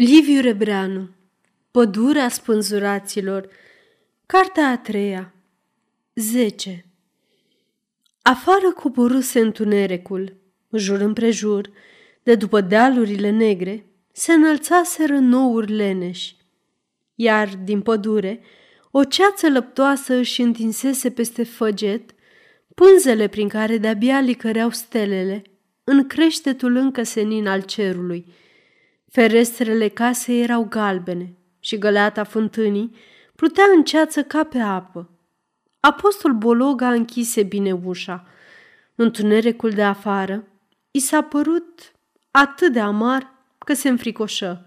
Liviu Rebreanu Pădurea spânzuraților Cartea a treia 10 Afară coborâse întunericul, jur împrejur, de după dealurile negre, se înălțaseră nouri leneși, iar din pădure o ceață lăptoasă își întinsese peste făget pânzele prin care de-abia licăreau stelele în creștetul încă senin al cerului – Ferestrele casei erau galbene și găleata fântânii plutea în ceață ca pe apă. Apostol Bologa închise bine ușa. Întunericul de afară i s-a părut atât de amar că se înfricoșă.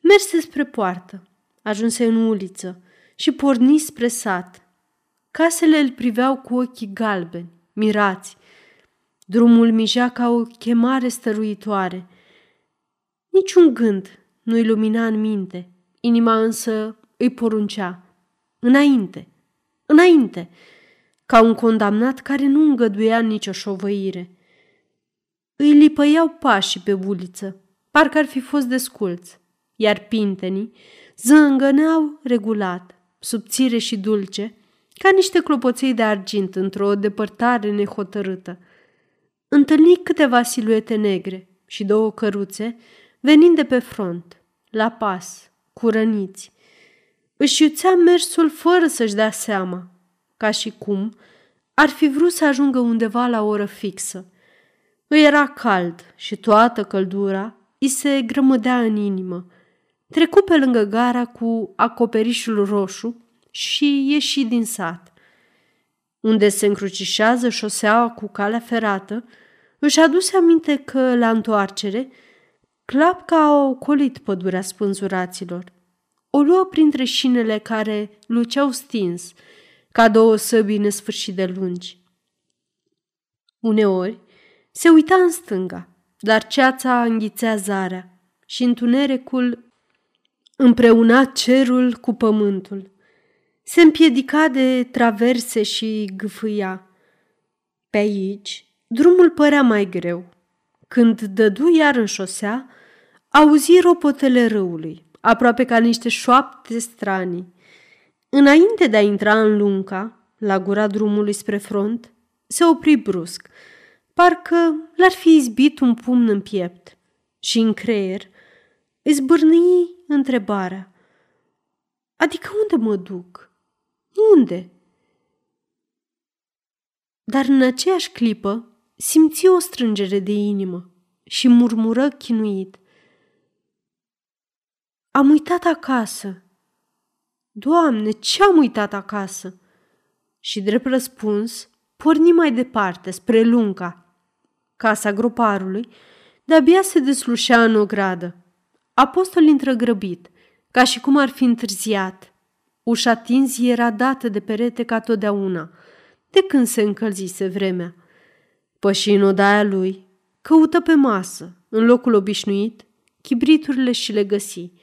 Merse spre poartă, ajunse în uliță și porni spre sat. Casele îl priveau cu ochii galbeni, mirați. Drumul mijea ca o chemare stăruitoare – Niciun gând nu-i lumina în minte, inima însă îi poruncea. Înainte, înainte, ca un condamnat care nu îngăduia nicio șovăire. Îi lipăiau pașii pe uliță, parcă ar fi fost desculți, iar pintenii zângăneau regulat, subțire și dulce, ca niște clopoței de argint într-o depărtare nehotărâtă. Întâlni câteva siluete negre și două căruțe venind de pe front, la pas, cu răniți. Își iuțea mersul fără să-și dea seama, ca și cum ar fi vrut să ajungă undeva la o oră fixă. Îi era cald și toată căldura îi se grămădea în inimă. Trecu pe lângă gara cu acoperișul roșu și ieși din sat. Unde se încrucișează șoseaua cu calea ferată, își aduse aminte că, la întoarcere, Clapca a ocolit pădurea spânzuraților. O luă printre șinele care luceau stins, ca două săbii nesfârșit de lungi. Uneori se uita în stânga, dar ceața înghițea zarea și întunericul împreuna cerul cu pământul. Se împiedica de traverse și gâfâia. Pe aici, drumul părea mai greu. Când dădu iar în șosea, auzi ropotele râului, aproape ca niște șoapte stranii. Înainte de a intra în lunca, la gura drumului spre front, se opri brusc, parcă l-ar fi izbit un pumn în piept și în creier îi zbârnii întrebarea. Adică unde mă duc? Unde? Dar în aceeași clipă simți o strângere de inimă și murmură chinuit – am uitat acasă. Doamne, ce am uitat acasă? Și drept răspuns, porni mai departe, spre lunca. Casa groparului de-abia se deslușea în o gradă. Apostol intră grăbit, ca și cum ar fi întârziat. Ușa tinzi era dată de perete ca totdeauna, de când se încălzise vremea. Păși în odaia lui, căută pe masă, în locul obișnuit, chibriturile și le găsi –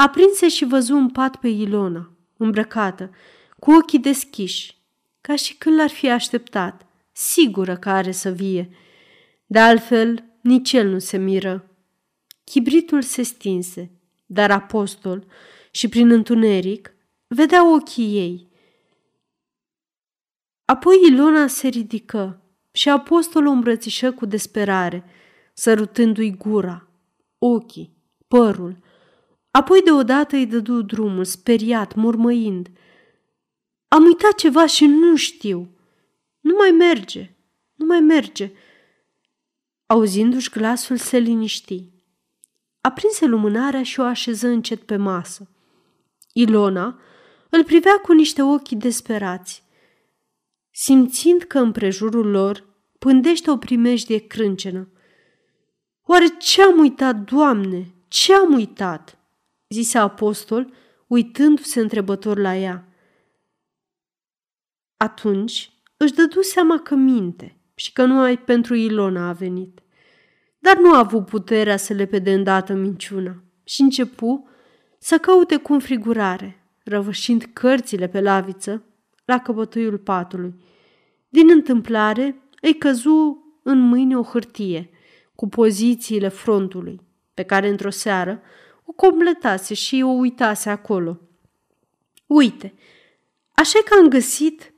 Aprinse și văzu un pat pe Ilona, îmbrăcată, cu ochii deschiși, ca și când l-ar fi așteptat, sigură că are să vie. De altfel, nici el nu se miră. Chibritul se stinse, dar apostol și prin întuneric vedea ochii ei. Apoi Ilona se ridică și apostolul o îmbrățișă cu desperare, sărutându-i gura, ochii, părul – Apoi deodată îi dădu drumul, speriat, murmăind. Am uitat ceva și nu știu. Nu mai merge, nu mai merge. Auzindu-și glasul, se liniști. Aprinse lumânarea și o așeză încet pe masă. Ilona îl privea cu niște ochi desperați, simțind că împrejurul lor pândește o primejdie crâncenă. Oare ce am uitat, Doamne? Ce am uitat?" Zise apostol, uitându-se întrebător la ea. Atunci își dădu seama că minte și că numai pentru Ilona a venit. Dar nu a avut puterea să le pede îndată minciuna și începu să caute cu înfrigurare, răvășind cărțile pe laviță la căpătâiul patului. Din întâmplare îi căzu în mâini o hârtie cu pozițiile frontului, pe care într-o seară o completase și o uitase acolo. Uite, așa că am găsit,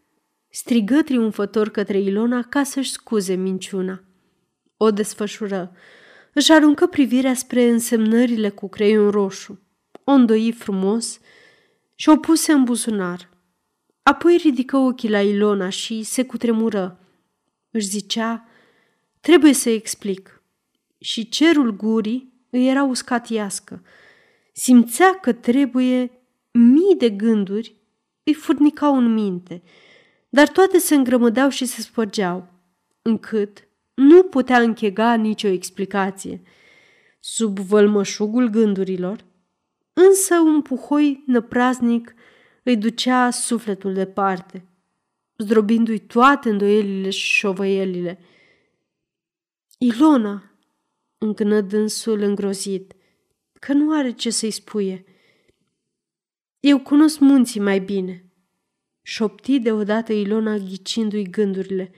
strigă triumfător către Ilona ca să-și scuze minciuna. O desfășură. Își aruncă privirea spre însemnările cu creion roșu. O îndoi frumos și o puse în buzunar. Apoi ridică ochii la Ilona și se cutremură. Își zicea, trebuie să explic. Și cerul gurii îi era uscat iască. Simțea că trebuie mii de gânduri îi furnicau în minte, dar toate se îngrămădeau și se spărgeau, încât nu putea închega nicio explicație. Sub vălmășugul gândurilor, însă un puhoi năpraznic îi ducea sufletul departe, zdrobindu-i toate îndoielile și șovăielile. Ilona, încână dânsul îngrozit, că nu are ce să-i spuie. Eu cunosc munții mai bine, șopti deodată Ilona ghicindu-i gândurile.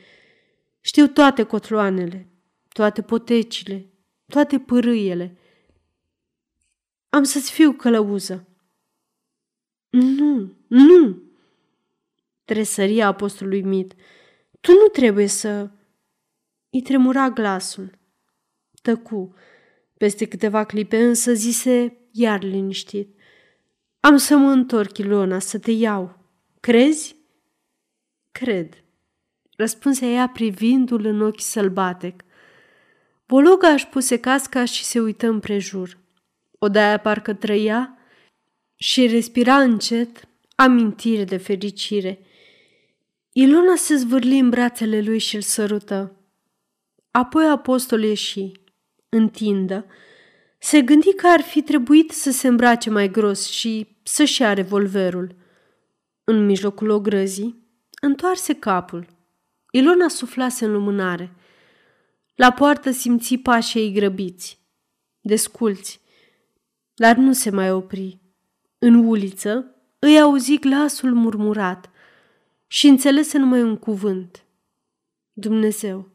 Știu toate cotloanele, toate potecile, toate pârâiele. Am să-ți fiu călăuză. Nu, nu! Tresăria apostolului Mit. Tu nu trebuie să... Îi tremura glasul. Tăcu. Peste câteva clipe însă zise iar liniștit. Am să mă întorc, Ilona, să te iau. Crezi? Cred, răspunse ea privindu-l în ochi sălbatec. Bologa își puse casca și se uită împrejur. Odaia parcă trăia și respira încet amintire de fericire. Ilona se zvârli în brațele lui și îl sărută. Apoi apostolul ieși, întindă, se gândi că ar fi trebuit să se îmbrace mai gros și să-și ia revolverul. În mijlocul ogrăzii, întoarse capul. Ilona suflase în lumânare. La poartă simți pașii ei grăbiți, desculți, dar nu se mai opri. În uliță îi auzi glasul murmurat și înțelese numai un cuvânt. Dumnezeu.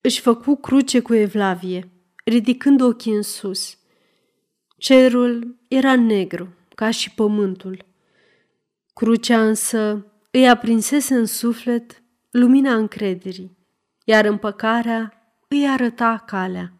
Își făcu cruce cu evlavie, ridicând ochii în sus. Cerul era negru, ca și pământul. Crucea însă îi aprinsese în suflet lumina încrederii, iar împăcarea îi arăta calea.